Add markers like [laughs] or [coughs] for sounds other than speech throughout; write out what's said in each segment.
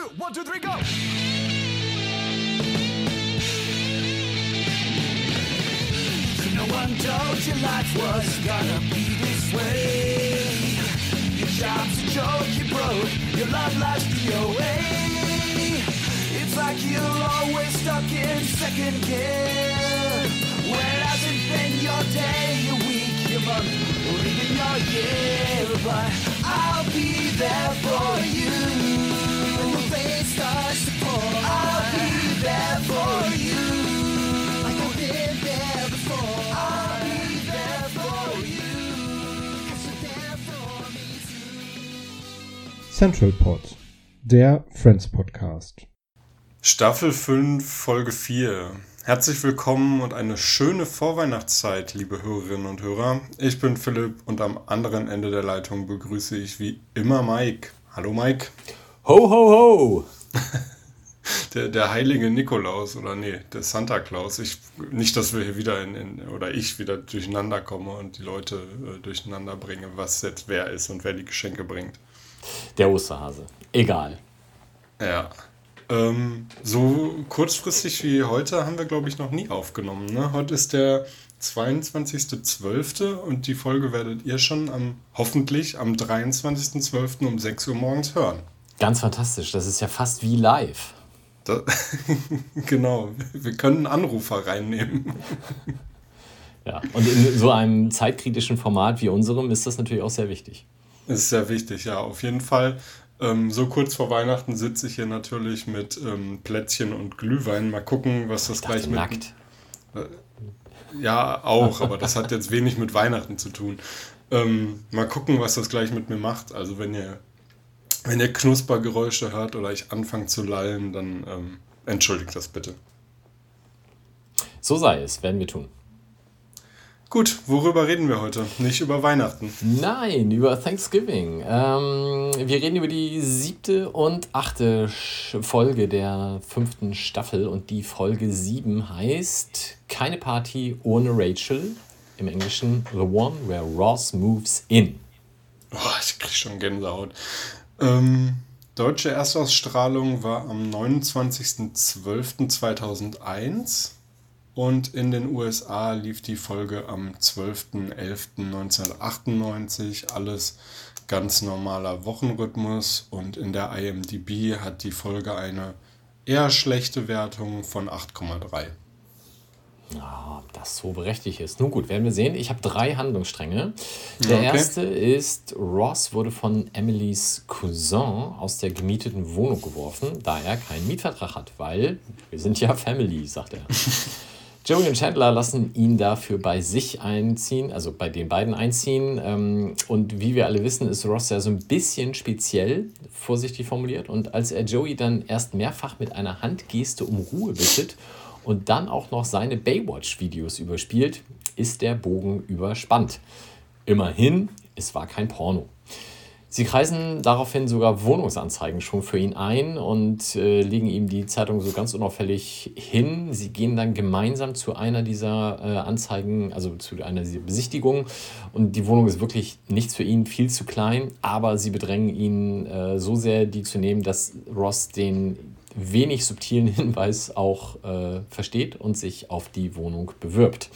two, one, two, three, go! No one told you life was gonna be this way. Your job's a joke, you broke, your love life's DOA. It's like you're always stuck in second gear. When it hasn't been your day, your week, your month, or even your year. But I'll be there for you. When the rain starts to pour, I'll be there for you. Like I've been there before. I'll be there for you. 'Cause you're there for me too. Central Pod, der Friends Podcast. Staffel 5, Folge 4. Herzlich willkommen und eine schöne Vorweihnachtszeit, liebe Hörerinnen und Hörer. Ich bin Philipp und am anderen Ende der Leitung begrüße ich wie immer Mike. Hallo Mike. Ho, ho, ho! [laughs] Der, der heilige Nikolaus oder nee, der Santa Claus. Ich, nicht, dass wir hier wieder in, in oder ich wieder durcheinander komme und die Leute äh, durcheinander bringe, was jetzt wer ist und wer die Geschenke bringt. Der Osterhase. Egal. Ja. Ähm, so kurzfristig wie heute haben wir, glaube ich, noch nie aufgenommen. Ne? Heute ist der 22.12. und die Folge werdet ihr schon am, hoffentlich am 23.12. um 6 Uhr morgens hören. Ganz fantastisch. Das ist ja fast wie live. Da, [laughs] genau, wir können Anrufer reinnehmen. Ja. Und in so einem zeitkritischen Format wie unserem ist das natürlich auch sehr wichtig. Das ist sehr wichtig, ja, auf jeden Fall. Ähm, so kurz vor Weihnachten sitze ich hier natürlich mit ähm, Plätzchen und Glühwein. Mal gucken, was das dachte, gleich mit. nackt. Ja, auch, aber das hat jetzt wenig mit Weihnachten zu tun. Ähm, mal gucken, was das gleich mit mir macht. Also wenn ihr, wenn ihr Knuspergeräusche hört oder ich anfange zu lallen, dann ähm, entschuldigt das bitte. So sei es, werden wir tun. Gut, worüber reden wir heute? Nicht über Weihnachten. Nein, über Thanksgiving. Ähm, wir reden über die siebte und achte Folge der fünften Staffel und die Folge sieben heißt Keine Party ohne Rachel. Im Englischen The One Where Ross Moves In. Oh, ich krieg schon Gänsehaut. Ähm, deutsche Erstausstrahlung war am 29.12.2001 und in den USA lief die Folge am 12.11.1998. Alles ganz normaler Wochenrhythmus und in der IMDb hat die Folge eine eher schlechte Wertung von 8,3. Ja, ob das so berechtigt ist. Nun gut, werden wir sehen. Ich habe drei Handlungsstränge. Der Okay. erste ist, Ross wurde von Emilys Cousin aus der gemieteten Wohnung geworfen, da er keinen Mietvertrag hat, weil wir sind ja Family, sagt er. [laughs] Joey und Chandler lassen ihn dafür bei sich einziehen, also bei den beiden einziehen. Ähm, Und wie wir alle wissen, ist Ross ja so ein bisschen speziell, vorsichtig formuliert. Und als er Joey dann erst mehrfach mit einer Handgeste um Ruhe bittet und dann auch noch seine Baywatch-Videos überspielt, ist der Bogen überspannt. Immerhin, es war kein Porno. Sie kreisen daraufhin sogar Wohnungsanzeigen schon für ihn ein und äh, legen ihm die Zeitung so ganz unauffällig hin. Sie gehen dann gemeinsam zu einer dieser äh, Anzeigen, also zu einer dieser Besichtigungen. Und die Wohnung ist wirklich nichts für ihn, viel zu klein. Aber sie bedrängen ihn äh, so sehr, die zu nehmen, dass Ross den wenig subtilen Hinweis auch äh, versteht und sich auf die Wohnung bewirbt.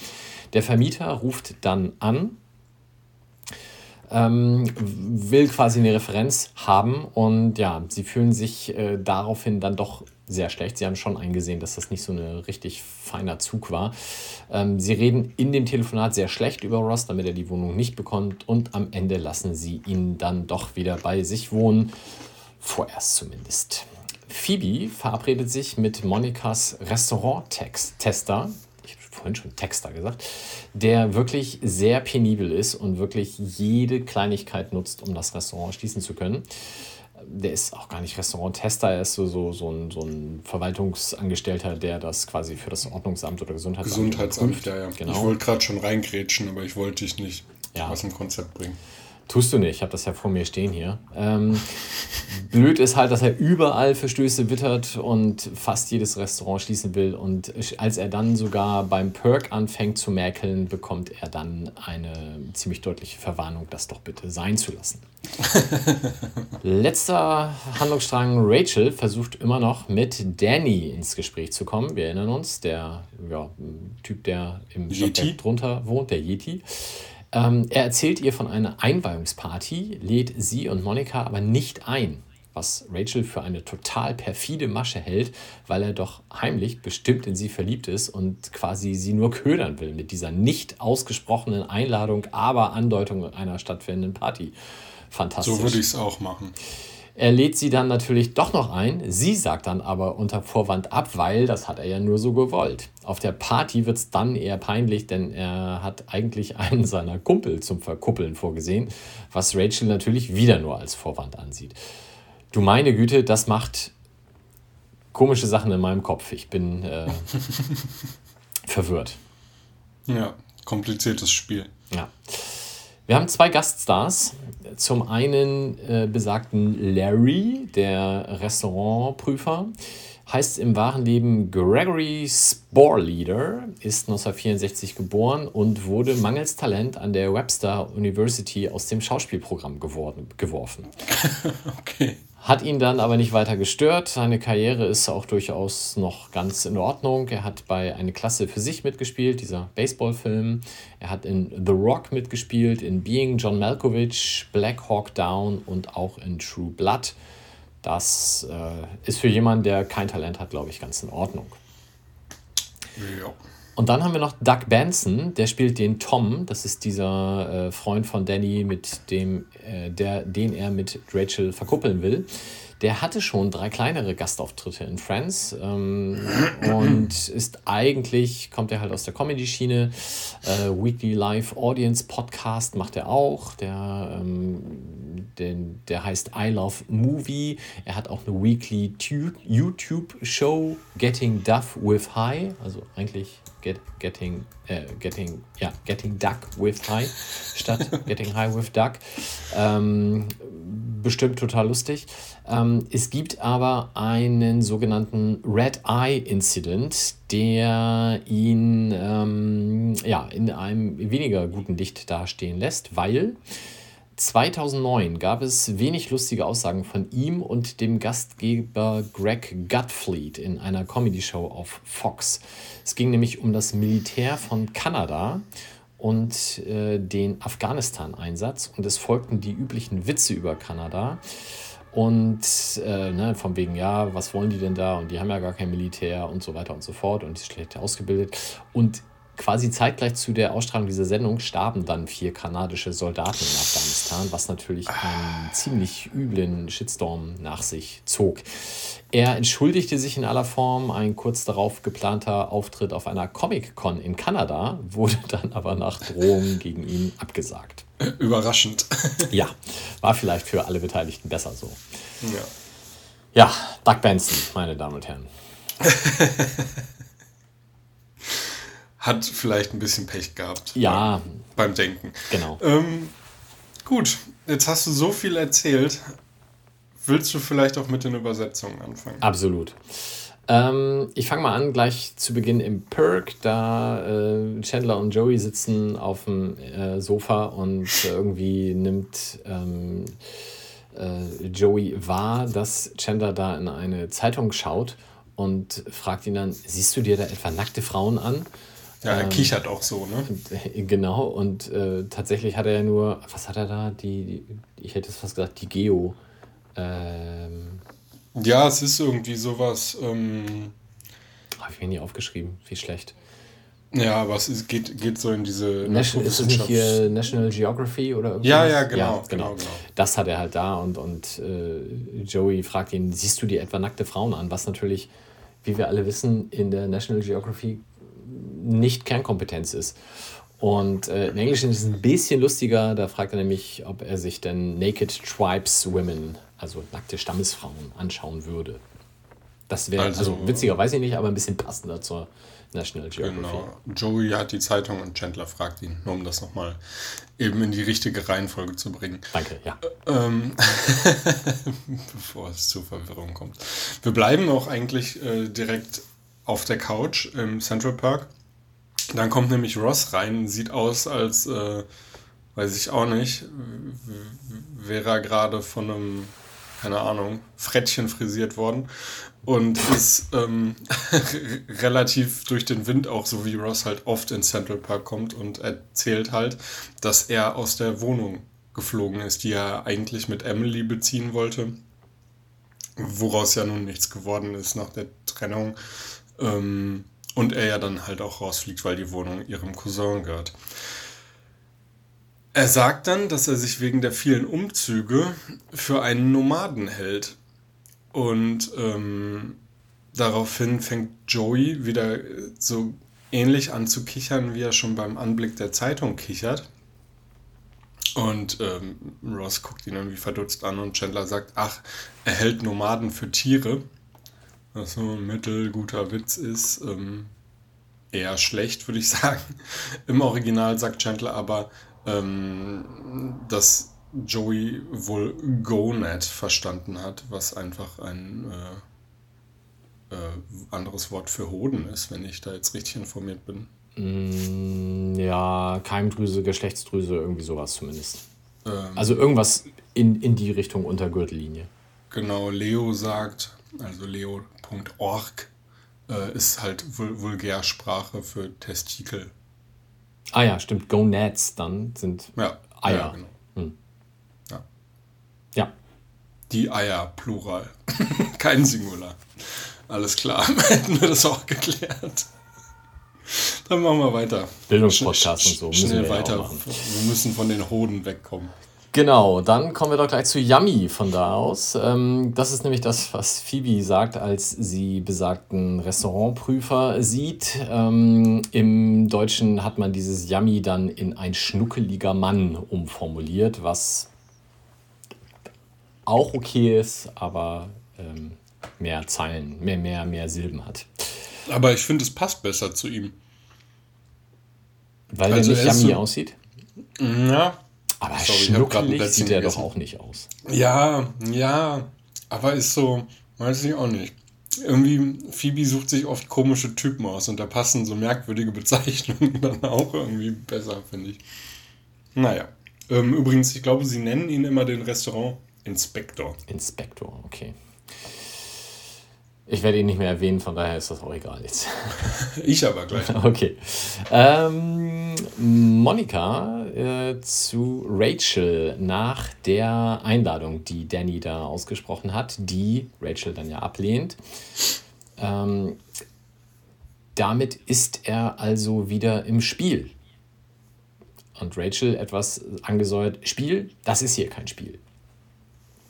Der Vermieter ruft dann an ähm, will quasi eine Referenz haben und ja, sie fühlen sich äh, daraufhin dann doch sehr schlecht. Sie haben schon eingesehen, dass das nicht so ein richtig feiner Zug war. Ähm, sie reden in dem Telefonat sehr schlecht über Ross, damit er die Wohnung nicht bekommt und am Ende lassen sie ihn dann doch wieder bei sich wohnen. Vorerst zumindest. Phoebe verabredet sich mit Monikas Restaurant-Tester, ich habe vorhin schon Texter gesagt, der wirklich sehr penibel ist und wirklich jede Kleinigkeit nutzt, um das Restaurant schließen zu können. Der ist auch gar nicht Restauranttester, er ist so, so, so, ein, so ein Verwaltungsangestellter, der das quasi für das Ordnungsamt oder Gesundheitsamt Gesundheitsamt, ja, ja. Genau. Ich wollte gerade schon reingrätschen, aber ich wollte dich nicht Ja. aus dem Konzept bringen. Tust du nicht, ich habe das ja vor mir stehen hier. Ähm, Blöd ist halt, dass er überall Verstöße wittert und fast jedes Restaurant schließen will. Und als er dann sogar beim Perk anfängt zu mäkeln, bekommt er dann eine ziemlich deutliche Verwarnung, das doch bitte sein zu lassen. [laughs] Letzter Handlungsstrang, Rachel versucht immer noch mit Danny ins Gespräch zu kommen. Wir erinnern uns, der ja, Typ, der im Stockwerk drunter wohnt, der Yeti. Ähm, er erzählt ihr von einer Einweihungsparty, lädt sie und Monika aber nicht ein was Rachel für eine total perfide Masche hält, weil er doch heimlich bestimmt in sie verliebt ist und quasi sie nur ködern will mit dieser nicht ausgesprochenen Einladung, aber Andeutung einer stattfindenden Party. Fantastisch. So würde ich es auch machen. Er lädt sie dann natürlich doch noch ein. Sie sagt dann aber unter Vorwand ab, weil das hat er ja nur so gewollt. Auf der Party wird es dann eher peinlich, denn er hat eigentlich [laughs] einen seiner Kumpel zum Verkuppeln vorgesehen, was Rachel natürlich wieder nur als Vorwand ansieht. Du meine Güte, das macht komische Sachen in meinem Kopf. Ich bin äh, [laughs] verwirrt. Ja, kompliziertes Spiel. Ja. Wir haben zwei Gaststars. Zum einen äh, besagten Larry, der Restaurantprüfer, heißt im wahren Leben Gregory Sporleader, ist 1964 geboren und wurde mangels Talent an der Webster University aus dem Schauspielprogramm geworden, geworfen. [laughs] okay. Hat ihn dann aber nicht weiter gestört. Seine Karriere ist auch durchaus noch ganz in Ordnung. Er hat bei Eine Klasse für sich mitgespielt, dieser Baseballfilm. Er hat in The Rock mitgespielt, in Being John Malkovich, Black Hawk Down und auch in True Blood. Das äh, ist für jemanden, der kein Talent hat, glaube ich, ganz in Ordnung. Ja. Und dann haben wir noch Doug Benson, der spielt den Tom. Das ist dieser äh, Freund von Danny, mit dem, äh, der, den er mit Rachel verkuppeln will. Der hatte schon drei kleinere Gastauftritte in Friends ähm, und ist eigentlich, kommt er halt aus der Comedy-Schiene. Äh, Weekly Live Audience Podcast macht er auch. Der, ähm, den, der heißt I Love Movie. Er hat auch eine Weekly YouTube-Show, Getting Duff with High. Also eigentlich get, getting, äh, getting, ja, getting Duck with High [laughs] statt Getting High with Duck. Ähm, bestimmt total lustig. Ähm, es gibt aber einen sogenannten Red Eye Incident, der ihn ähm, ja, in einem weniger guten Licht dastehen lässt, weil 2009 gab es wenig lustige Aussagen von ihm und dem Gastgeber Greg Gutfleet in einer Comedy-Show auf Fox. Es ging nämlich um das Militär von Kanada und äh, den Afghanistan-Einsatz und es folgten die üblichen Witze über Kanada. Und äh, ne, von wegen, ja, was wollen die denn da? Und die haben ja gar kein Militär und so weiter und so fort und die ist schlecht ausgebildet. Und quasi zeitgleich zu der Ausstrahlung dieser Sendung starben dann vier kanadische Soldaten in Afghanistan, was natürlich einen ziemlich üblen Shitstorm nach sich zog. Er entschuldigte sich in aller Form. Ein kurz darauf geplanter Auftritt auf einer Comic-Con in Kanada wurde [laughs] dann aber nach Drohungen gegen ihn abgesagt. Überraschend. [laughs] Ja, war vielleicht für alle Beteiligten besser so. Ja. Ja, Doug Benson, meine Damen und Herren. [laughs] Hat vielleicht ein bisschen Pech gehabt. Ja. Beim Denken. Genau. Ähm, gut, jetzt hast du so viel erzählt. Willst du vielleicht auch mit den Übersetzungen anfangen? Absolut. Ähm, ich fange mal an, gleich zu Beginn im Perk. Da äh, Chandler und Joey sitzen auf dem äh, Sofa und irgendwie nimmt ähm, äh, Joey wahr, dass Chandler da in eine Zeitung schaut und fragt ihn dann: Siehst du dir da etwa nackte Frauen an? Ja, er Ähm, kichert auch so, ne? Genau, und äh, tatsächlich hat er ja nur, was hat er da? Die, die ich hätte es fast gesagt, die Geo. Ähm, Ja, es ist irgendwie sowas. Ähm, habe ich mir nie aufgeschrieben, wie schlecht. ja, aber es ist, geht, geht so in diese National, ist es nicht hier National Geography oder irgendwas? Ja, ja, genau, genau, genau. Das hat er halt da und, und äh, Joey fragt ihn, siehst du dir etwa nackte Frauen an? Was natürlich, wie wir alle wissen, in der National Geography nicht Kernkompetenz ist. Und äh, im Englischen ist es ein bisschen lustiger, da fragt er nämlich, ob er sich denn Naked Tribes Women, also nackte Stammesfrauen, anschauen würde. Das wäre, also, Also- witziger weiß ich nicht, aber ein bisschen passender zur National Geography. Genau. Joey hat die Zeitung und Chandler fragt ihn, nur um das nochmal eben in die richtige Reihenfolge zu bringen. Danke, ja. Ähm, [laughs] bevor es zur Verwirrung kommt. Wir bleiben auch eigentlich äh, direkt auf der Couch im Central Park. Dann kommt nämlich Ross rein, sieht aus, als, äh, weiß ich auch nicht, wäre er gerade von einem, keine Ahnung, Frettchen frisiert worden und ist ähm, [laughs] relativ durch den Wind auch, so wie Ross halt oft in Central Park kommt und erzählt halt, dass er aus der Wohnung geflogen ist, die er eigentlich mit Emily beziehen wollte, woraus ja nun nichts geworden ist nach der Trennung. Ähm, und er ja dann halt auch rausfliegt, weil die Wohnung ihrem Cousin gehört. Er sagt dann, dass er sich wegen der vielen Umzüge für einen Nomaden hält. Und ähm, daraufhin fängt Joey wieder so ähnlich an zu kichern, wie er schon beim Anblick der Zeitung kichert. Und ähm, Ross guckt ihn irgendwie verdutzt an und Chandler sagt, ach, er hält Nomaden für Tiere. Was so ein mittelguter Witz ist. Ähm, eher schlecht, würde ich [laughs] sagen. Im Original sagt Chandler aber, ähm, dass Joey wohl Gonad verstanden hat, was einfach ein äh, äh, anderes Wort für Hoden ist, wenn ich da jetzt richtig informiert bin. Mm, Ja, Keimdrüse, Geschlechtsdrüse, irgendwie sowas zumindest. Ähm, Also irgendwas in, in die Richtung unter Gürtellinie. Genau, Leo sagt, also leo.org äh, ist halt Vul Vulgärsprache für Testikel. Ah ja, stimmt. Gonads dann sind Ja, Eier. Ja, genau. Ja. Die Eier, Plural. [laughs] Kein Singular. Alles klar, [laughs] hätten wir das auch geklärt. Dann machen wir weiter. Bildungspodcast und so müssen Schnell wir ja auch weiter. machen. wir müssen von den Hoden wegkommen. Genau, dann kommen wir doch gleich zu Yummy von da aus. Ähm, das ist nämlich das, was Phoebe sagt, als sie besagten Restaurantprüfer sieht. Ähm, Im Deutschen hat man dieses Yummy dann in ein schnuckeliger Mann umformuliert, was auch okay ist, aber ähm, mehr Zeilen, mehr, mehr, mehr Silben hat. Aber ich finde, es passt besser zu ihm. Weil Also er nicht er Yummy so- aussieht. Ja, Aber Sorry, schnuckelig sieht er doch auch nicht aus. ja, ja. Aber ist so, weiß ich auch nicht. Irgendwie, Phoebe sucht sich oft komische Typen aus und da passen so merkwürdige Bezeichnungen [laughs] dann auch irgendwie besser, finde ich. Naja. Ähm, übrigens, ich glaube, sie nennen ihn immer den Restaurant-Inspektor. Inspektor, okay. Ich werde ihn nicht mehr erwähnen, von daher ist das auch egal jetzt. [laughs] Ich aber gleich. [laughs] Okay. Ähm, Monika äh, zu Rachel nach der Einladung, die Danny da ausgesprochen hat, die Rachel dann ja ablehnt. Ähm, damit ist er also wieder im Spiel. Und Rachel etwas angesäuert, Spiel, das ist hier kein Spiel.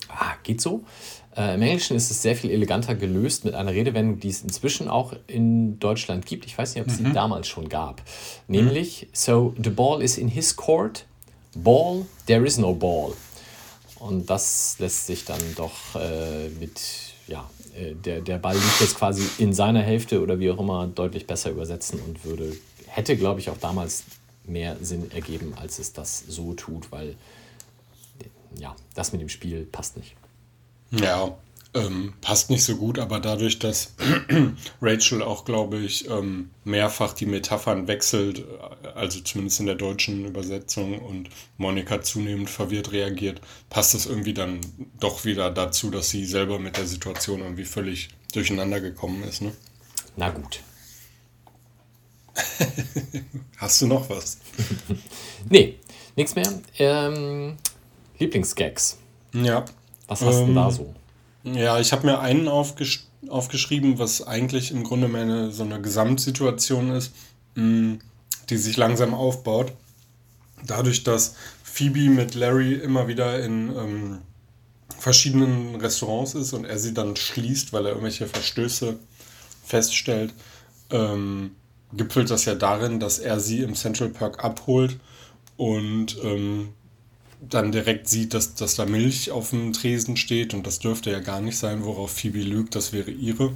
Ah, geht so. Äh, Im Englischen ist es sehr viel eleganter gelöst mit einer Redewendung, die es inzwischen auch in Deutschland gibt. Ich weiß nicht, ob es sie damals schon gab. Nämlich, so the ball is in his court, ball, there is no ball. Und das lässt sich dann doch äh, mit, ja, äh, der, der Ball liegt jetzt quasi in seiner Hälfte oder wie auch immer deutlich besser übersetzen und würde, hätte, glaube ich, auch damals mehr Sinn ergeben, als es das so tut, weil ja, das mit dem Spiel passt nicht. Ja, ähm, passt nicht so gut, aber dadurch, dass [clears throat] Rachel auch, glaube ich, ähm, mehrfach die Metaphern wechselt, äh, also zumindest in der deutschen Übersetzung und Monika zunehmend verwirrt reagiert, passt es irgendwie dann doch wieder dazu, dass sie selber mit der Situation irgendwie völlig durcheinander gekommen ist. Ne? Na gut. [laughs] Hast du noch was? [laughs] Nee, nichts mehr. Ähm, Lieblingsgags. Ja. Was hast du denn da Ähm, so? Ja, ich habe mir einen aufgesch aufgeschrieben, was eigentlich im Grunde meine so eine Gesamtsituation ist, mh, die sich langsam aufbaut. Dadurch, dass Phoebe mit Larry immer wieder in ähm, verschiedenen Restaurants ist und er sie dann schließt, weil er irgendwelche Verstöße feststellt, ähm, gipfelt das ja darin, dass er sie im Central Park abholt und ähm, dann direkt sieht, dass, dass da Milch auf dem Tresen steht und das dürfte ja gar nicht sein, worauf Phoebe lügt, das wäre ihre.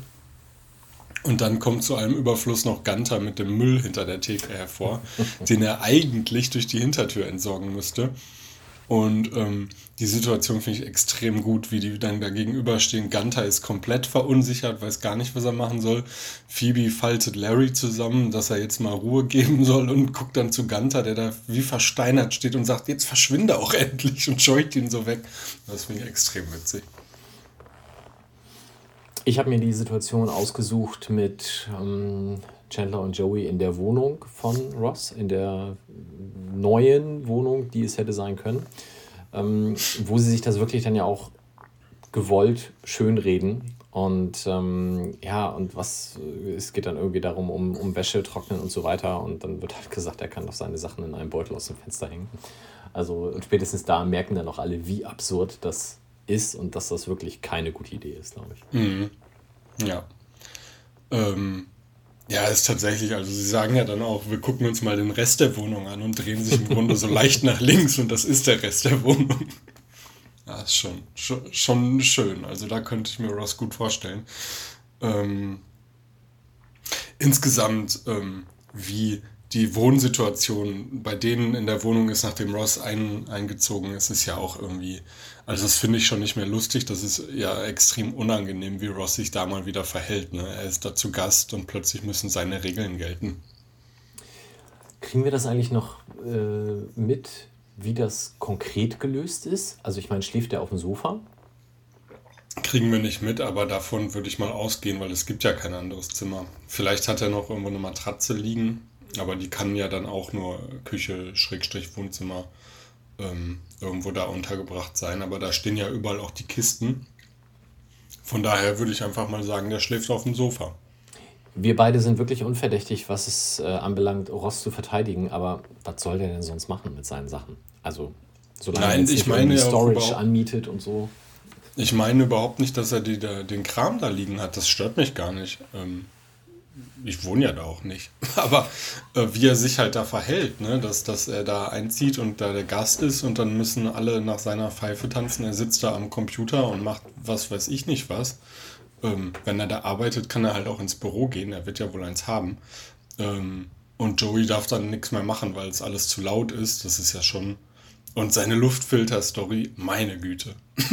Und dann kommt zu allem Überfluss noch Gunther mit dem Müll hinter der Theke hervor, [laughs] den er eigentlich durch die Hintertür entsorgen müsste. Und ähm, die Situation finde ich extrem gut, wie die dann da gegenüberstehen. Gunther ist komplett verunsichert, weiß gar nicht, was er machen soll. Phoebe faltet Larry zusammen, dass er jetzt mal Ruhe geben soll und guckt dann zu Gunther, der da wie versteinert steht und sagt, jetzt verschwinde auch endlich und scheucht ihn so weg. Das finde ich extrem witzig. Ich habe mir die Situation ausgesucht mit ähm, Chandler und Joey in der Wohnung von Ross, in der neuen Wohnung, die es hätte sein können, ähm, wo sie sich das wirklich dann ja auch gewollt schönreden. Und ähm, ja, und was, es geht dann irgendwie darum, um, um Wäsche trocknen und so weiter. Und dann wird halt gesagt, er kann doch seine Sachen in einem Beutel aus dem Fenster hängen. Also und spätestens da merken dann auch alle, wie absurd das ist und dass das wirklich keine gute Idee ist, glaube ich. Mhm. Ja. Ähm, ja, ist tatsächlich, also sie sagen ja dann auch, wir gucken uns mal den Rest der Wohnung an und drehen sich im Grunde so leicht nach links und das ist der Rest der Wohnung. Ja, ist schon, schon, schon schön. Also da könnte ich mir Ross gut vorstellen. Ähm, insgesamt, ähm, wie die Wohnsituation bei denen in der Wohnung ist, nachdem Ross ein, eingezogen ist, ist ja auch irgendwie, also das finde ich schon nicht mehr lustig, das ist ja extrem unangenehm, wie Ross sich da mal wieder verhält. Ne? Er ist da zu Gast und plötzlich müssen seine Regeln gelten. Kriegen wir das eigentlich noch äh, mit, wie das konkret gelöst ist? Also ich meine, schläft er auf dem Sofa? Kriegen wir nicht mit, aber davon würde ich mal ausgehen, weil es gibt ja kein anderes Zimmer. Vielleicht hat er noch irgendwo eine Matratze liegen, aber die kann ja dann auch nur Küche, Schrägstrich, Wohnzimmer ähm, irgendwo da untergebracht sein. Aber da stehen ja überall auch die Kisten. Von daher würde ich einfach mal sagen, der schläft auf dem Sofa. Wir beide sind wirklich unverdächtig, was es äh, anbelangt, Ross zu verteidigen. Aber was soll der denn sonst machen mit seinen Sachen? Also, solange Nein, er ich meine Storage anmietet und so. Ich meine überhaupt nicht, dass er die, da, den Kram da liegen hat. Das stört mich gar nicht. Ähm, ich wohne ja da auch nicht. [laughs] Aber äh, wie er sich halt da verhält, ne? dass, dass er da einzieht und da der Gast ist und dann müssen alle nach seiner Pfeife tanzen. Er sitzt da am Computer und macht was weiß ich nicht was. Ähm, wenn er da arbeitet, kann er halt auch ins Büro gehen. Er wird ja wohl eins haben. Ähm, und Joey darf dann nichts mehr machen, weil es alles zu laut ist. Das ist ja schon. Und seine Luftfilter-Story, meine Güte. [laughs]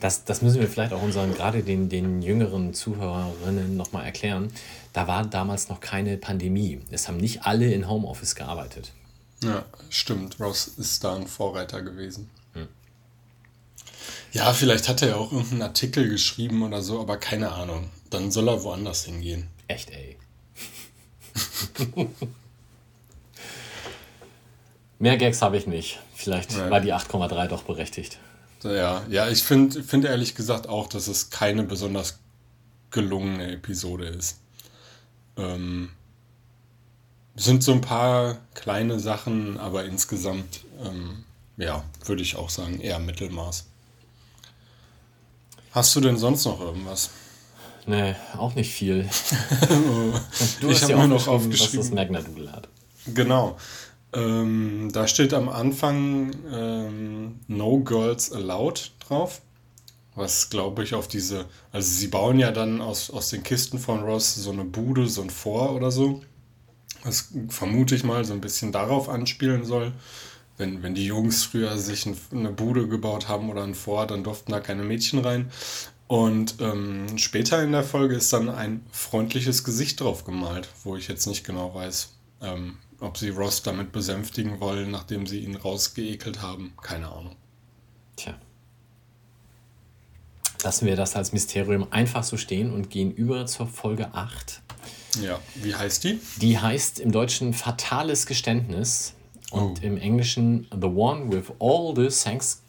Das, das müssen wir vielleicht auch unseren, gerade den, den jüngeren Zuhörerinnen nochmal erklären. Da war damals noch keine Pandemie. Es haben nicht alle in Homeoffice gearbeitet. Ja, stimmt. Ross ist da ein Vorreiter gewesen. Ja, vielleicht hat er ja auch irgendeinen Artikel geschrieben oder so, aber keine Ahnung. Dann soll er woanders hingehen. Echt, ey. [laughs] Mehr Gags habe ich nicht. Vielleicht Ja. war die 8,3 doch berechtigt. Ja, ja ich finde find ehrlich gesagt auch, dass es keine besonders gelungene Episode ist. Ähm, sind so ein paar kleine Sachen, aber insgesamt, ähm, ja, würde ich auch sagen, eher Mittelmaß. Hast du denn sonst noch irgendwas? Nee, auch nicht viel. [laughs] [laughs] Du Ich hast hab ja mir noch geschrieben, was das aufgeschrieben. Magna-Doodle hat. Genau. Ähm, da steht am Anfang ähm, No Girls Allowed drauf. Was glaube ich auf diese. Also, sie bauen ja dann aus, aus den Kisten von Ross so eine Bude, so ein Vor oder so. Was vermute ich mal so ein bisschen darauf anspielen soll. Wenn, wenn die Jungs früher sich ein, eine Bude gebaut haben oder ein Vor, dann durften da keine Mädchen rein. Und ähm, später in der Folge ist dann ein freundliches Gesicht drauf gemalt, wo ich jetzt nicht genau weiß, ähm, ob sie Ross damit besänftigen wollen, nachdem sie ihn rausgeekelt haben. Keine Ahnung. Tja. Lassen wir das als Mysterium einfach so stehen und gehen über zur Folge 8. Ja, wie heißt die? Die heißt im Deutschen Fatales Geständnis und Oh. im Englischen The One with All the Thanks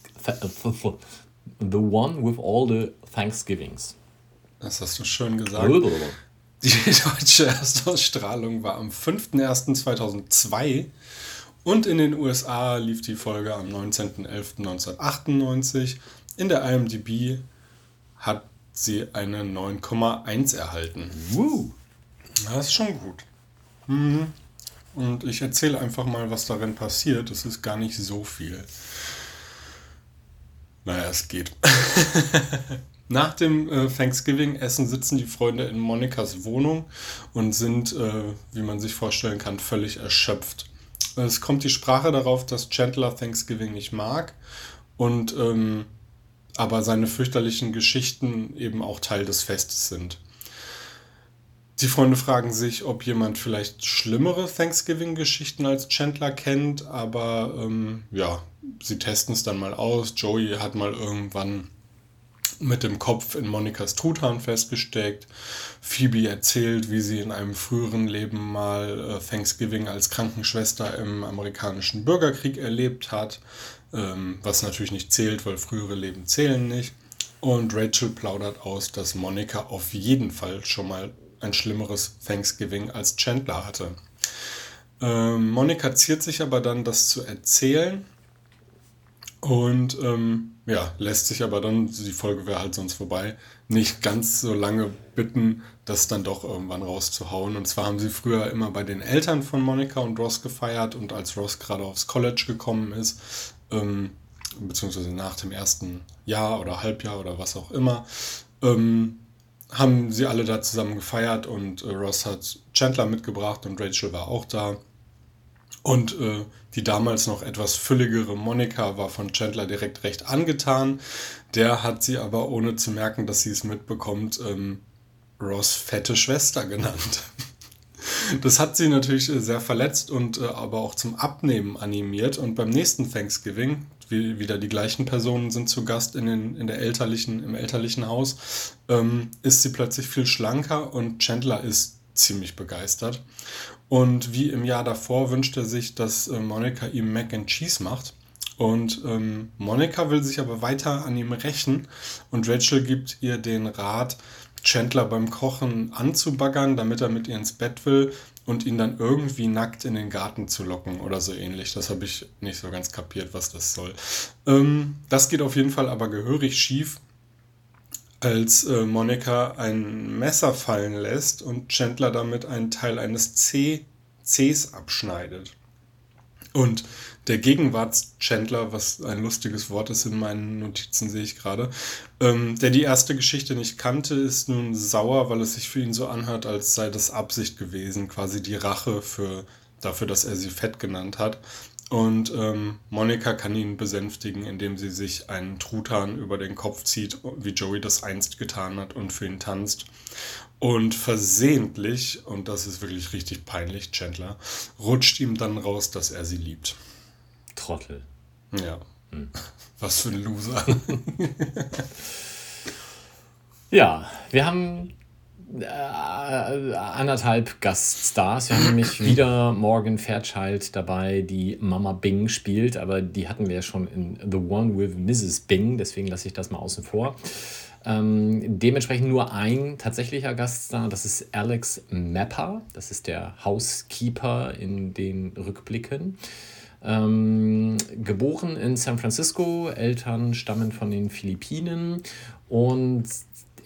The One with All the Thanksgivings. Das hast du schön gesagt. Die deutsche Erstausstrahlung war am 5.01.2002 und in den USA lief die Folge am 19.11.1998. In der IMDb hat sie eine 9,1 erhalten. Woo. Das ist schon gut. Mhm. Und ich erzähle einfach mal, was darin passiert. Es ist gar nicht so viel. Naja, es geht. [laughs] nach dem äh, Thanksgiving-Essen sitzen die Freunde in Monikas Wohnung und sind, äh, wie man sich vorstellen kann, völlig erschöpft. Es kommt die Sprache darauf, dass Chandler Thanksgiving nicht mag und ähm, aber seine fürchterlichen Geschichten eben auch Teil des Festes sind. Die Freunde fragen sich, ob jemand vielleicht schlimmere Thanksgiving-Geschichten als Chandler kennt, aber ähm, ja, sie testen es dann mal aus. Joey hat mal irgendwann mit dem Kopf in Monikas Truthahn festgesteckt. Phoebe erzählt, wie sie in einem früheren Leben mal äh, Thanksgiving als Krankenschwester im amerikanischen Bürgerkrieg erlebt hat, ähm, was natürlich nicht zählt, weil frühere Leben zählen nicht. Und Rachel plaudert aus, dass Monika auf jeden Fall schon mal ein schlimmeres Thanksgiving als Chandler hatte. Ähm, Monika ziert sich aber dann, das zu erzählen und ähm, ja, lässt sich aber dann, die Folge wäre halt sonst vorbei, nicht ganz so lange bitten, das dann doch irgendwann rauszuhauen. Und zwar haben sie früher immer bei den Eltern von Monika und Ross gefeiert und als Ross gerade aufs College gekommen ist, ähm, beziehungsweise nach dem ersten Jahr oder Halbjahr oder was auch immer, ähm, haben sie alle da zusammen gefeiert und äh, Ross hat Chandler mitgebracht und Rachel war auch da. Und äh, die damals noch etwas fülligere Monika war von Chandler direkt recht angetan. Der hat sie aber, ohne zu merken, dass sie es mitbekommt, ähm, Ross fette Schwester genannt. [laughs] Das hat sie natürlich äh, sehr verletzt und äh, aber auch zum Abnehmen animiert. Und beim nächsten Thanksgiving, wie, wieder die gleichen Personen sind zu Gast in, den, in der elterlichen, im elterlichen Haus, ähm, ist sie plötzlich viel schlanker und Chandler ist ziemlich begeistert. Und wie im Jahr davor wünscht er sich, dass äh, Monika ihm Mac and Cheese macht. Und ähm, Monika will sich aber weiter an ihm rächen und Rachel gibt ihr den Rat, Chandler beim Kochen anzubaggern, damit er mit ihr ins Bett will und ihn dann irgendwie nackt in den Garten zu locken oder so ähnlich. Das habe ich nicht so ganz kapiert, was das soll. Ähm, das geht auf jeden Fall aber gehörig schief, als äh, Monika ein Messer fallen lässt und Chandler damit einen Teil eines C Cs abschneidet. Und der Gegenwarts-Chandler, was ein lustiges Wort ist in meinen Notizen, sehe ich gerade, ähm, der die erste Geschichte nicht kannte, ist nun sauer, weil es sich für ihn so anhört, als sei das Absicht gewesen, quasi die Rache für, dafür, dass er sie fett genannt hat. Und ähm, Monika kann ihn besänftigen, indem sie sich einen Truthahn über den Kopf zieht, wie Joey das einst getan hat und für ihn tanzt. Und versehentlich, und das ist wirklich richtig peinlich, Chandler, rutscht ihm dann raus, dass er sie liebt. Trottel. Ja. Hm. [laughs] Was für ein Loser. [laughs] ja, wir haben äh, anderthalb Gaststars. Wir haben nämlich [coughs] wieder Morgan Fairchild dabei, die Mama Bing spielt, aber die hatten wir ja schon in The One with Mrs. Bing, deswegen lasse ich das mal außen vor. Ähm, dementsprechend nur ein tatsächlicher Gaststar, das ist Alex Mapper, das ist der Housekeeper in den Rückblicken. Ähm, geboren in San Francisco, Eltern stammen von den Philippinen und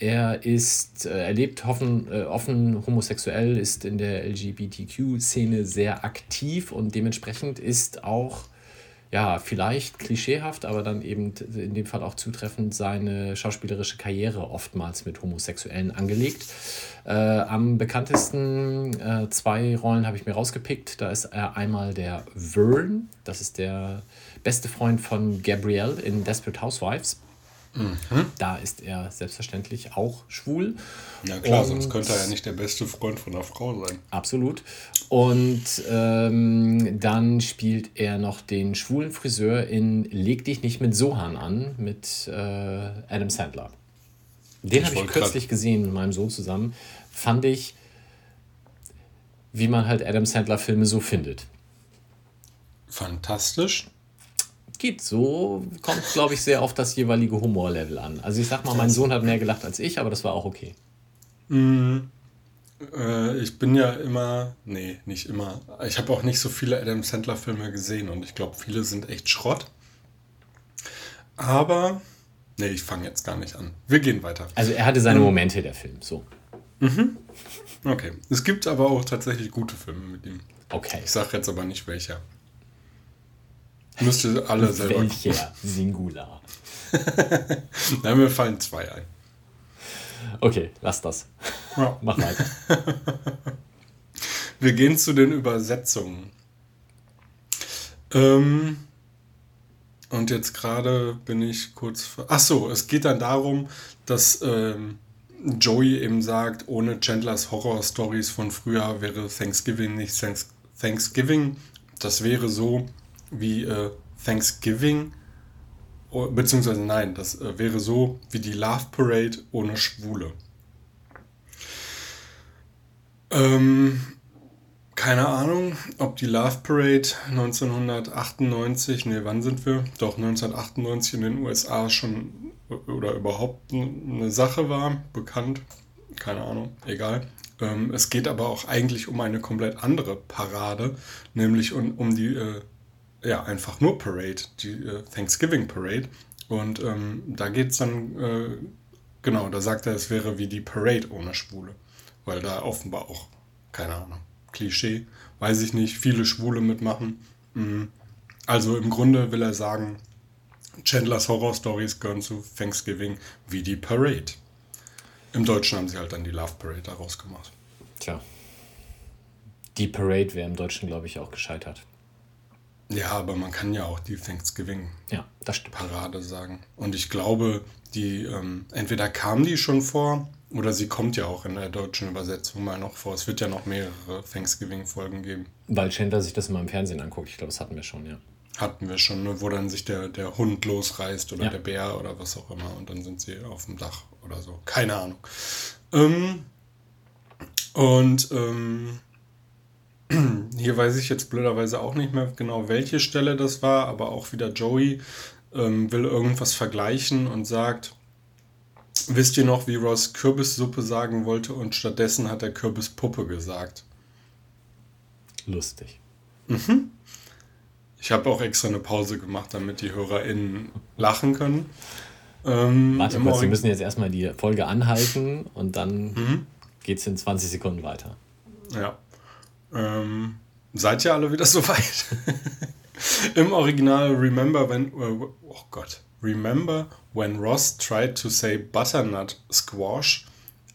er ist, äh, er lebt offen, äh, offen homosexuell, ist in der LGBTQ-Szene sehr aktiv und dementsprechend ist auch, ja, vielleicht klischeehaft, aber dann eben in dem Fall auch zutreffend seine schauspielerische Karriere oftmals mit Homosexuellen angelegt. Äh, am bekanntesten äh, zwei Rollen habe ich mir rausgepickt. Da ist er einmal der Vern, das ist der beste Freund von Gabrielle in Desperate Housewives. Mhm. Da ist er selbstverständlich auch schwul. Ja klar, und sonst könnte er ja nicht der beste Freund von einer Frau sein. Absolut. Und ähm, dann spielt er noch den schwulen Friseur in Leg dich nicht mit Sohan an mit äh, Adam Sandler. Den habe ich kürzlich gesehen mit meinem Sohn zusammen. Fand ich, wie man halt Adam Sandler Filme so findet. Fantastisch geht so, kommt, glaube ich, sehr auf das jeweilige Humorlevel an. Also ich sag mal, mein Sohn hat mehr gelacht als ich, aber das war auch okay. Mm, äh, ich bin ja immer, nee, nicht immer. Ich habe auch nicht so viele Adam Sandler-Filme gesehen und ich glaube, viele sind echt Schrott. Aber, nee, ich fange jetzt gar nicht an. Wir gehen weiter. Also er hatte seine mhm. Momente, der Film, so. Mhm. Okay. Es gibt aber auch tatsächlich gute Filme mit ihm. Okay. Ich sage jetzt aber nicht welcher. Müsste alle selber. Welcher Singular? [laughs] Na, mir fallen zwei ein. Okay, lass das. Ja. [laughs] Mach weiter. [laughs] Wir gehen zu den Übersetzungen. Ähm, und jetzt gerade bin ich kurz. Ach so, es geht dann darum, dass ähm, Joey eben sagt, ohne Chandlers Horror-Stories von früher wäre Thanksgiving nicht Thanks Thanksgiving. Das wäre so wie äh, Thanksgiving, beziehungsweise nein, das äh, wäre so wie die Love Parade ohne Schwule. Ähm, keine Ahnung, ob die Love Parade 1998, nee, wann sind wir? Doch, 1998 in den USA schon oder überhaupt eine Sache war, bekannt. Keine Ahnung, egal. Ähm, es geht aber auch eigentlich um eine komplett andere Parade, nämlich um, um die, äh, ja, einfach nur Parade, die äh, Thanksgiving Parade. Und ähm, da geht es dann, äh, genau, da sagt er, es wäre wie die Parade ohne Schwule. Weil da offenbar auch, keine Ahnung, Klischee, weiß ich nicht, viele Schwule mitmachen. Mm. Also im Grunde will er sagen, Chandlers Horror Stories gehören zu Thanksgiving wie die Parade. Im Deutschen haben sie halt dann die Love Parade daraus gemacht. Tja. Die Parade wäre im Deutschen, glaube ich, auch gescheitert. Ja, aber man kann ja auch die Thanksgiving Ja, das stimmt. Parade sagen. Und ich glaube, die, ähm, entweder kam die schon vor oder sie kommt ja auch in der deutschen Übersetzung mal noch vor. Es wird ja noch mehrere Thanksgiving-Folgen geben. Weil Chandler sich das immer im Fernsehen anguckt. Ich glaube, das hatten wir schon, ja. Hatten wir schon, ne? wo dann sich der, der Hund losreißt oder Ja. der Bär oder was auch immer und dann sind sie auf dem Dach oder so. Keine Ahnung. Ähm, und ähm, [clears throat] hier weiß ich jetzt blöderweise auch nicht mehr genau, welche Stelle das war, aber auch wieder Joey ähm, will irgendwas vergleichen und sagt, wisst ihr noch, wie Ross Kürbissuppe sagen wollte und stattdessen hat er Kürbispuppe gesagt. Lustig. Ich habe auch extra eine Pause gemacht, damit die HörerInnen lachen können. Ähm, Warte kurz, wir müssen jetzt erstmal die Folge anhalten und dann Mhm. geht es in 20 Sekunden weiter. Ja. Ähm, seid ihr alle wieder [laughs] soweit? Im Original Remember when äh, oh Gott. Remember when Ross tried to say butternut squash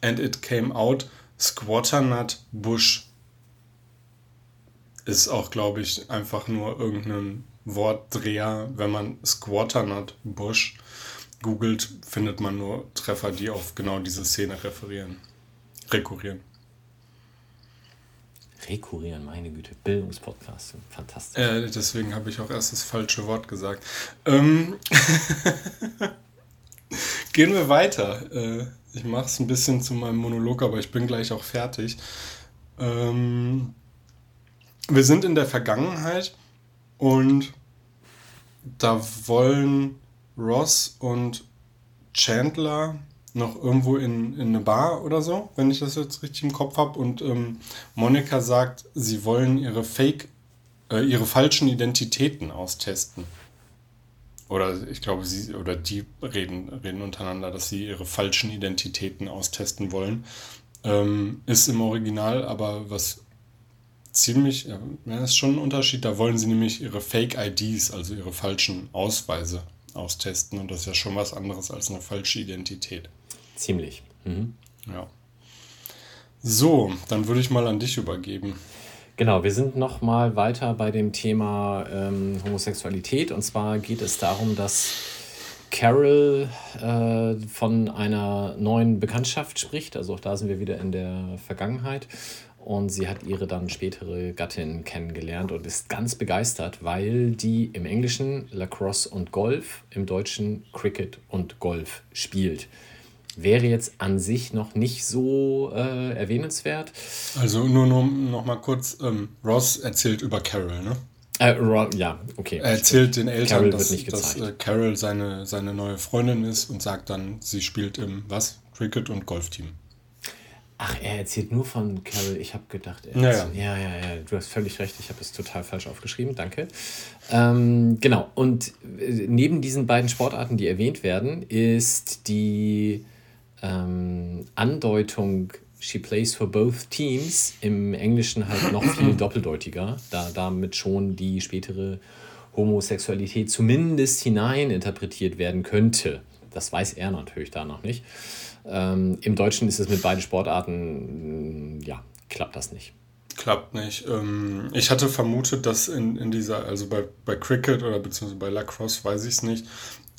and it came out squatternut bush. Ist auch, glaube ich, einfach nur irgendein Wortdreher. Wenn man squatternut bush googelt, findet man nur Treffer, die auf genau diese Szene referieren. Rekurrieren. Rekurrieren, meine Güte. Bildungspodcast. Fantastisch. Äh, deswegen habe ich auch erst das falsche Wort gesagt. Ähm, [laughs] gehen wir weiter. Äh, ich mache es ein bisschen zu meinem Monolog, aber ich bin gleich auch fertig. Ähm, wir sind in der Vergangenheit und da wollen Ross und Chandler noch irgendwo in, in eine Bar oder so, wenn ich das jetzt richtig im Kopf habe. Und ähm, Monika sagt, sie wollen ihre Fake, äh, ihre falschen Identitäten austesten. Oder ich glaube, sie oder die reden, reden untereinander, dass sie ihre falschen Identitäten austesten wollen. Ähm, ist im Original aber was ziemlich, ja, ist schon ein Unterschied. Da wollen sie nämlich ihre Fake-IDs, also ihre falschen Ausweise austesten. Und das ist ja schon was anderes als eine falsche Identität. Ziemlich. Mhm. Ja. So, dann würde ich mal an dich übergeben. Genau, wir sind noch mal weiter bei dem Thema ähm, Homosexualität. Und zwar geht es darum, dass Carol äh, von einer neuen Bekanntschaft spricht. Also auch da sind wir wieder in der Vergangenheit. Und sie hat ihre dann spätere Gattin kennengelernt und ist ganz begeistert, weil die im Englischen Lacrosse und Golf, im Deutschen Cricket und Golf spielt. Wäre jetzt an sich noch nicht so äh, erwähnenswert. Also nur, nur noch mal kurz, ähm, Ross erzählt über Carol, ne? Äh, Ron, ja, okay. Er erzählt den Eltern, Carol dass, dass äh, Carol seine, seine neue Freundin ist und sagt dann, sie spielt im, was? Cricket- und Golfteam. Ach, er erzählt nur von Carol. Ich habe gedacht, er Ja, erzählt- ja, ja, ja. Du hast völlig recht. Ich habe es total falsch aufgeschrieben. Danke. Ähm, genau. Und äh, neben diesen beiden Sportarten, die erwähnt werden, ist die ähm, Andeutung She plays for both teams im Englischen halt noch viel [clears throat] doppeldeutiger, da damit schon die spätere Homosexualität zumindest hinein interpretiert werden könnte. Das weiß er natürlich da noch nicht. Ähm, Im Deutschen ist es mit beiden Sportarten, ja, klappt das nicht. Klappt nicht. Ähm, ich hatte vermutet, dass in, in dieser, also bei, bei Cricket oder beziehungsweise bei Lacrosse weiß ich es nicht,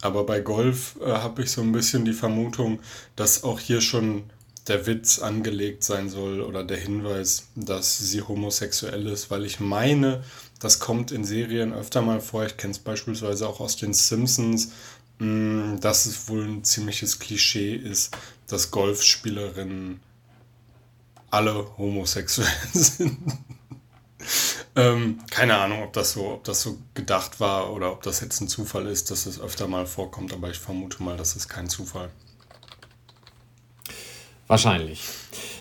aber bei Golf äh, habe ich so ein bisschen die Vermutung, dass auch hier schon der Witz angelegt sein soll oder der Hinweis, dass sie homosexuell ist, weil ich meine, das kommt in Serien öfter mal vor. Ich kenne es beispielsweise auch aus den Simpsons, mh, dass es wohl ein ziemliches Klischee ist, dass Golfspielerinnen alle homosexuell [laughs] sind. Ähm, keine Ahnung, ob das, so, ob das so gedacht war oder ob das jetzt ein Zufall ist, dass es öfter mal vorkommt, aber ich vermute mal, das ist kein Zufall. Wahrscheinlich.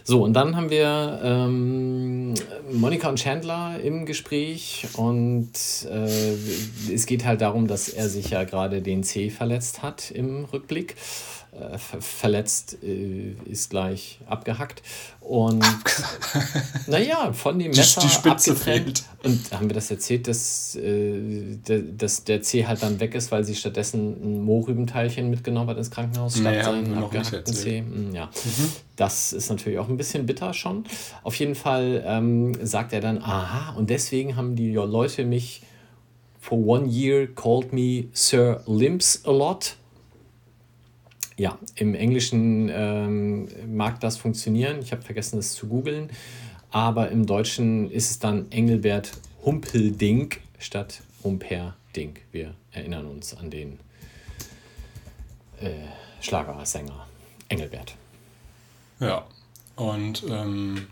So, und dann haben wir ähm, Monika und Chandler im Gespräch und äh, es geht halt darum, dass er sich ja gerade den C verletzt hat im Rückblick äh, verletzt äh, ist gleich abgehackt. Und naja, von dem [laughs] Messer die, die Spitze abgetrennt. Fehlt. Und haben wir das erzählt, dass, äh, dass der C halt dann weg ist, weil sie stattdessen ein Mohrrübenteilchen mitgenommen hat ins Krankenhaus statt nee, seinen abgehackten C. Hm, ja, mhm. das ist natürlich auch ein bisschen bitter schon. Auf jeden Fall ähm, sagt er dann, aha, und deswegen haben die Leute mich for one year called me Sir Limps a lot ja, im Englischen ähm, mag das funktionieren. Ich habe vergessen, das zu googeln. Aber im Deutschen ist es dann Engelbert Humpeldink statt Humperdink. Wir erinnern uns an den äh, Schlagersänger Engelbert. Ja, und ähm,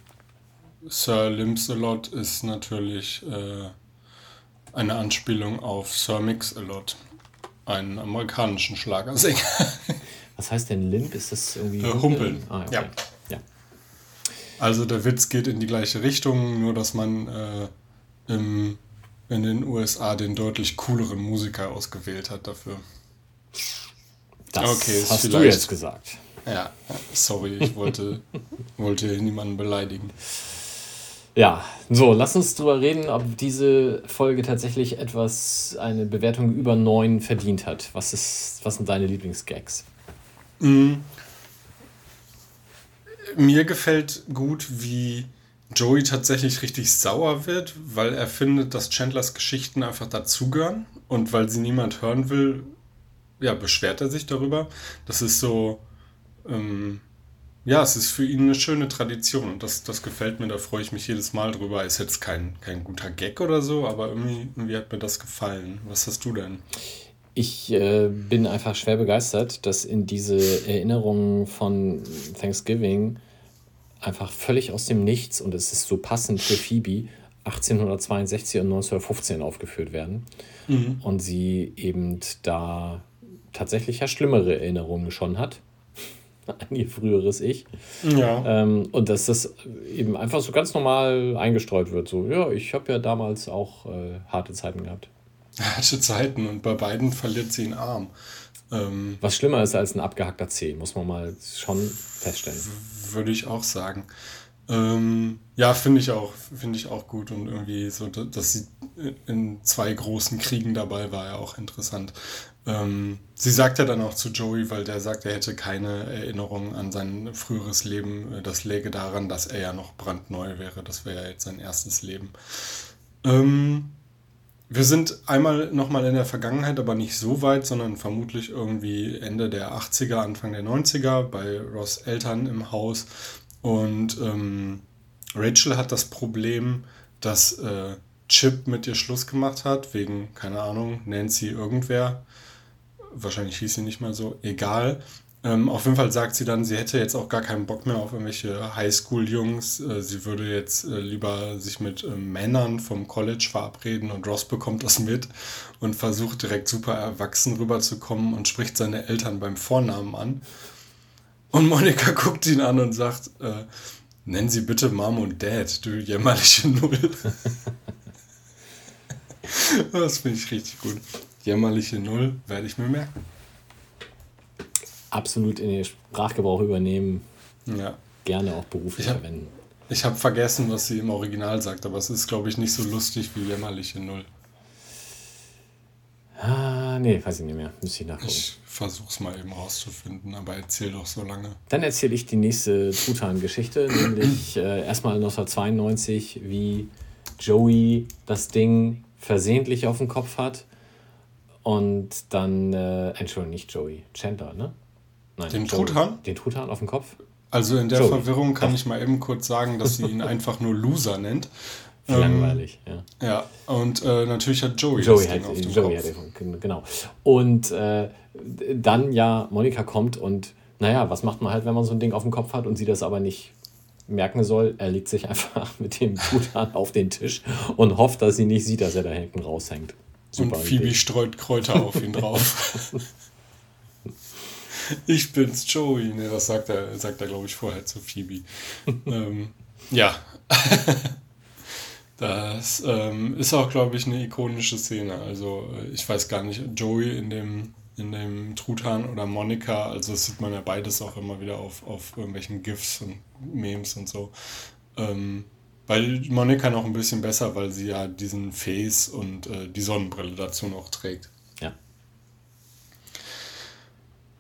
Sir Limsalot ist natürlich äh, eine Anspielung auf Sir Mix-a-Lot, einen amerikanischen Schlagersänger. [laughs] Was heißt denn Limp? Ist das irgendwie. Äh, Humpeln. Ah, okay. ja. ja. Also der Witz geht in die gleiche Richtung, nur dass man äh, im, in den USA den deutlich cooleren Musiker ausgewählt hat dafür. Das okay, hast du jetzt gesagt. Ja, sorry, ich wollte, [laughs] wollte niemanden beleidigen. Ja, so, lass uns drüber reden, ob diese Folge tatsächlich etwas, eine Bewertung über 9 verdient hat. Was, ist, was sind deine Lieblingsgags? Mhm. Mir gefällt gut, wie Joey tatsächlich richtig sauer wird, weil er findet, dass Chandlers Geschichten einfach dazugehören und weil sie niemand hören will, ja, beschwert er sich darüber. Das ist so, ähm, ja, es ist für ihn eine schöne Tradition und das, das gefällt mir, da freue ich mich jedes Mal drüber. Ist jetzt kein, kein guter Gag oder so, aber irgendwie, irgendwie hat mir das gefallen. Was hast du denn? Ich äh, bin einfach schwer begeistert, dass in diese Erinnerungen von Thanksgiving einfach völlig aus dem Nichts und es ist so passend für Phoebe 1862 und 1915 aufgeführt werden mhm. und sie eben da tatsächlich ja schlimmere Erinnerungen schon hat [laughs] an ihr früheres Ich. Ja. Ähm, und dass das eben einfach so ganz normal eingestreut wird. So, ja, ich habe ja damals auch äh, harte Zeiten gehabt harte Zeiten und bei beiden verliert sie einen Arm. Ähm, Was schlimmer ist als ein abgehackter Zeh, muss man mal schon feststellen. Würde ich auch sagen. Ähm, ja, finde ich auch, finde ich auch gut und irgendwie so, dass sie in zwei großen Kriegen dabei war, ja auch interessant. Ähm, sie sagt ja dann auch zu Joey, weil der sagt, er hätte keine Erinnerung an sein früheres Leben. Das läge daran, dass er ja noch brandneu wäre. Das wäre ja jetzt sein erstes Leben. Ähm, wir sind einmal nochmal in der Vergangenheit, aber nicht so weit, sondern vermutlich irgendwie Ende der 80er, Anfang der 90er bei Ross Eltern im Haus. Und ähm, Rachel hat das Problem, dass äh, Chip mit ihr Schluss gemacht hat, wegen, keine Ahnung, Nancy irgendwer. Wahrscheinlich hieß sie nicht mal so, egal. Ähm, auf jeden Fall sagt sie dann, sie hätte jetzt auch gar keinen Bock mehr auf irgendwelche Highschool-Jungs. Äh, sie würde jetzt äh, lieber sich mit äh, Männern vom College verabreden und Ross bekommt das mit und versucht direkt super erwachsen rüberzukommen und spricht seine Eltern beim Vornamen an. Und Monika [laughs] guckt ihn an und sagt, äh, nenn sie bitte Mom und Dad, du jämmerliche [laughs] Null. [laughs] das finde ich richtig gut. Jämmerliche Null werde ich mir merken absolut in den Sprachgebrauch übernehmen. Ja. Gerne auch beruflich ich hab, verwenden. Ich habe vergessen, was sie im Original sagt, aber es ist, glaube ich, nicht so lustig wie jämmerliche Null. Ah, nee, weiß ich nicht mehr. Müsste ich nachgucken. Ich versuch's mal eben rauszufinden, aber erzähl doch so lange. Dann erzähle ich die nächste Truthahn-Geschichte, [clears throat] nämlich äh, erstmal 1992, wie Joey das Ding versehentlich auf dem Kopf hat und dann, äh, Entschuldigung, nicht Joey, Chandler, ne? Nein, Den Joey. Truthahn? Den Truthahn auf dem Kopf? Also in der Joey. Verwirrung kann ich mal eben kurz sagen, dass sie ihn [laughs] einfach nur Loser nennt. Wie langweilig, ja. Ja, und äh, natürlich hat Joey, Joey das hat, Ding auf dem Joey Kopf. hat genau. Und äh, dann ja, Monika kommt und naja, was macht man halt, wenn man so ein Ding auf dem Kopf hat und sie das aber nicht merken soll? Er legt sich einfach [laughs] mit dem Truthahn auf den Tisch und hofft, dass sie nicht sieht, dass er da hinten raushängt. Und Super Phoebe Idee. streut Kräuter auf ihn drauf. [laughs] ich bin's, Joey. Ne, das sagt er, sagt er glaube ich, vorher zu Phoebe. [laughs] ähm, ja. [laughs] das ähm, ist auch, glaube ich, eine ikonische Szene. Also, äh, ich weiß gar nicht, Joey in dem, in dem Truthahn oder Monika, also das sieht man ja beides auch immer wieder auf, auf irgendwelchen GIFs und Memes und so. Ähm, bei Monika noch ein bisschen besser, weil sie ja diesen Face und äh, die Sonnenbrille dazu noch trägt. Ja.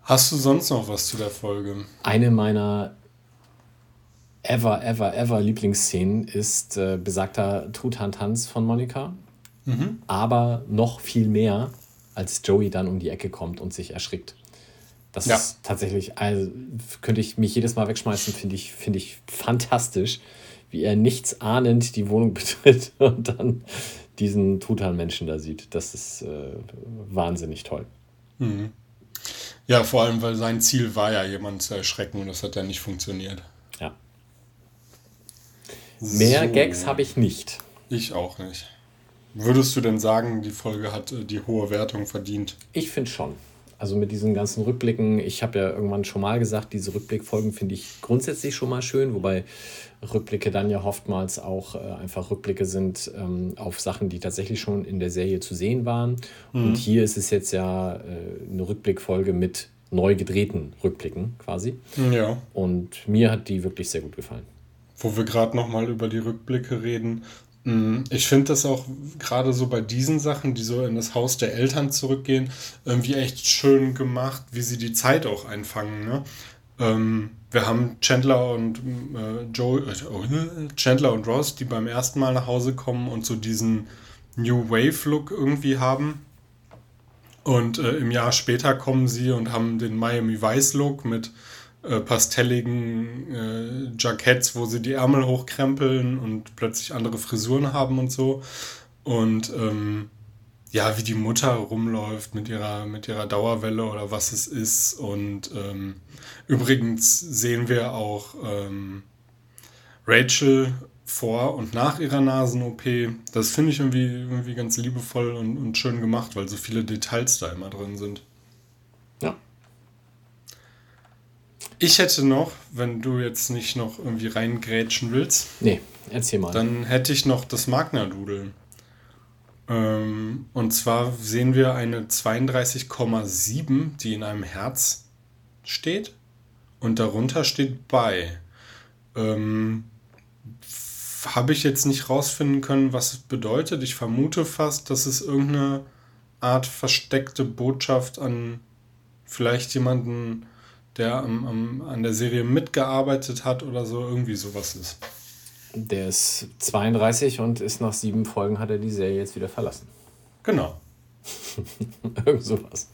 Hast du sonst noch was zu der Folge? Eine meiner ever, ever, ever Lieblingsszenen ist äh, besagter Truthahn-Tanz von Monika. Aber noch viel mehr, als Joey dann um die Ecke kommt und sich erschrickt. Das Ja. ist tatsächlich, also könnte ich mich jedes Mal wegschmeißen, finde ich, finde ich fantastisch, wie er nichts ahnend die Wohnung [laughs] betritt und dann diesen Truthahn-Menschen da sieht. Das ist äh, wahnsinnig toll. Ja, vor allem, weil sein Ziel war ja, jemanden zu erschrecken und das hat ja nicht funktioniert. Ja. Mehr So. Gags habe ich nicht. Ich auch nicht. Würdest du denn sagen, die Folge hat äh, die hohe Wertung verdient? Ich finde schon. Also mit diesen ganzen Rückblicken, ich habe ja irgendwann schon mal gesagt, diese Rückblickfolgen finde ich grundsätzlich schon mal schön, wobei Rückblicke dann ja oftmals auch äh, einfach Rückblicke sind ähm, auf Sachen, die tatsächlich schon in der Serie zu sehen waren. Und hier ist es jetzt ja äh, eine Rückblickfolge mit neu gedrehten Rückblicken quasi. Ja. Und mir hat die wirklich sehr gut gefallen. Wo wir gerade nochmal über die Rückblicke reden. Mh, Ich finde das auch gerade so bei diesen Sachen, die so in das Haus der Eltern zurückgehen, irgendwie echt schön gemacht, wie sie die Zeit auch einfangen. Ne? Ähm, wir haben Chandler und äh, Joe, äh, Chandler und Ross, die beim ersten Mal nach Hause kommen und so diesen New Wave Look irgendwie haben. Und äh, im Jahr später kommen sie und haben den Miami Vice Look mit äh, pastelligen äh, Jacketts, wo sie die Ärmel hochkrempeln und plötzlich andere Frisuren haben und so. Und ähm, ja, wie die Mutter rumläuft mit ihrer, mit ihrer Dauerwelle oder was es ist. Und ähm, übrigens sehen wir auch ähm, Rachel vor und nach ihrer Nasen-OP. Das finde ich irgendwie, irgendwie ganz liebevoll und, und schön gemacht, weil so viele Details da immer drin sind. Ja. Ich hätte noch, wenn du jetzt nicht noch irgendwie reingrätschen willst, Nee, erzähl mal. dann hätte ich noch das Magna-Doodle. Ähm, und zwar sehen wir eine 32,7, die in einem Herz steht. Und darunter steht bei. Ähm, Habe ich jetzt nicht rausfinden können, was es bedeutet. Ich vermute fast, dass es irgendeine Art versteckte Botschaft an vielleicht jemanden, der am, am, an der Serie mitgearbeitet hat oder so, irgendwie sowas ist. Der ist 32 und ist nach sieben Folgen hat er die Serie jetzt wieder verlassen. Genau. [laughs] Irgend sowas.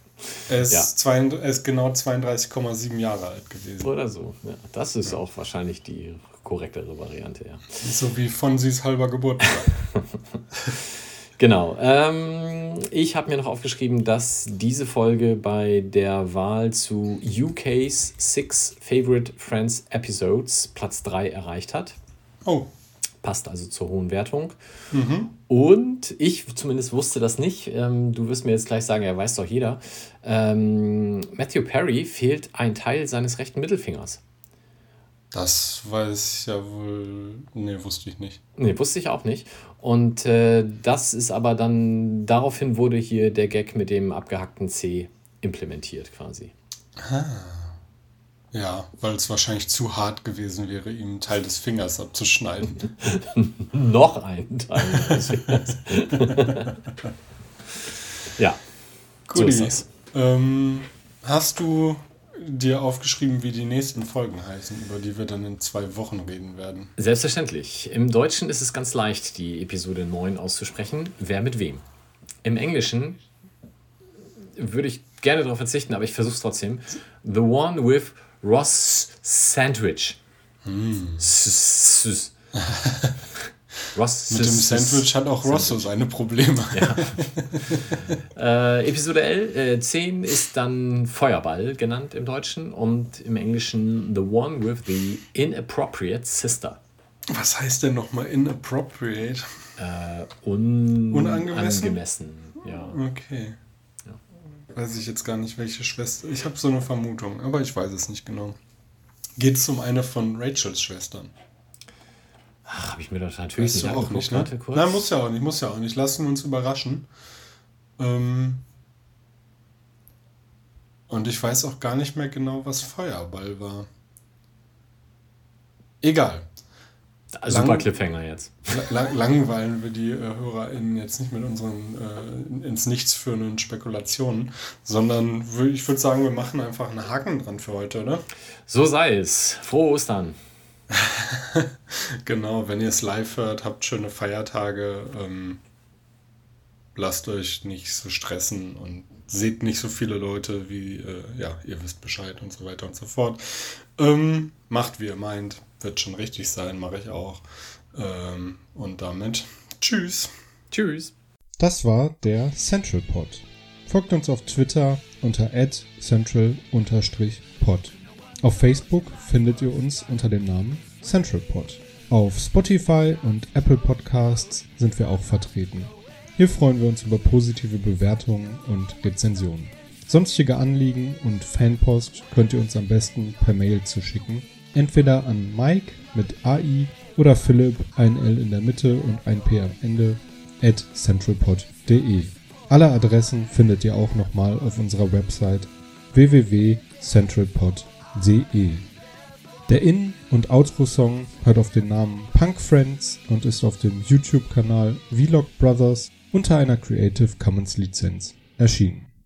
Er ist, Ja. zwei, er ist genau 32,7 Jahre alt gewesen. Oder so. Ja, das ist auch wahrscheinlich die korrektere Variante, ja. So wie Fonsis halber Geburtstag. [laughs] Genau. Ähm, ich habe mir noch aufgeschrieben, dass diese Folge bei der Wahl zu UK's Six Favorite Friends Episodes Platz 3 erreicht hat. Oh, Passt also zur hohen Wertung. Und ich zumindest wusste das nicht. Ähm, du wirst mir jetzt gleich sagen, ja, weiß doch jeder. Ähm, Matthew Perry fehlt ein Teil seines rechten Mittelfingers. Das weiß ich ja wohl. Nee, wusste ich nicht. Nee, wusste ich auch nicht. Und äh, das ist aber dann, daraufhin wurde hier der Gag mit dem abgehackten C implementiert quasi. Ja, weil es wahrscheinlich zu hart gewesen wäre, ihm einen Teil des Fingers abzuschneiden. [laughs] Noch ein Teil. des Fingers. [laughs] ja, So Guti. das. Ähm, hast du dir aufgeschrieben, wie die nächsten Folgen heißen, über die wir dann in zwei Wochen reden werden? Selbstverständlich. Im Deutschen ist es ganz leicht, die Episode 9 auszusprechen. Wer mit wem? Im Englischen würde ich gerne darauf verzichten, aber ich versuche es trotzdem. The one with Ross Sandwich. S- s- [laughs] Ross. Mit dem Sandwich hat auch Ross so seine Probleme. [laughs] Äh, Episode L, äh, 10 ist dann Feuerball genannt im Deutschen und im Englischen The One with the Inappropriate Sister. Was heißt denn nochmal inappropriate? Un Unangemessen? Angemessen, ja. Okay. Weiß ich jetzt gar nicht, welche Schwester. Ich habe so eine Vermutung, aber ich weiß es nicht genau. Geht es um eine von Rachels Schwestern? Ach, habe ich mir das natürlich Weißt nicht auch nicht, ne? Warte kurz. Nein, muss ja auch nicht, muss ja auch nicht. Lassen wir uns überraschen. Ähm und ich weiß auch gar nicht mehr genau, was Feuerball war. Egal. Ah, Super lang- Cliffhanger jetzt. La- langweilen wir die äh, HörerInnen jetzt nicht mit unseren äh, ins Nichts führenden Spekulationen, sondern ich würde sagen, wir machen einfach einen Haken dran für heute, oder? So sei es. Frohe Ostern. [laughs] Genau, wenn ihr es live hört, habt schöne Feiertage, ähm, lasst euch nicht so stressen und seht nicht so viele Leute wie, äh, ja, ihr wisst Bescheid und so weiter und so fort. Ähm, macht, wie ihr meint, wird schon richtig sein, mache ich auch. Ähm, und damit, tschüss. Tschüss. Das war der Central Pod. Folgt uns auf Twitter unter central-pod. Auf Facebook findet ihr uns unter dem Namen Central Pod. Auf Spotify und Apple Podcasts sind wir auch vertreten. Hier freuen wir uns über positive Bewertungen und Rezensionen. Sonstige Anliegen und Fanpost könnt ihr uns am besten per Mail zuschicken. Entweder an Mike mit AI oder Philipp, ein L in der Mitte und ein P am Ende, at centralpod.de. Alle Adressen findet ihr auch nochmal auf unserer Website www.centralpod.de. Der In- und Outro-Song hört auf den Namen Punk Friends und ist auf dem YouTube-Kanal Vlog Brothers unter einer Creative Commons Lizenz erschienen.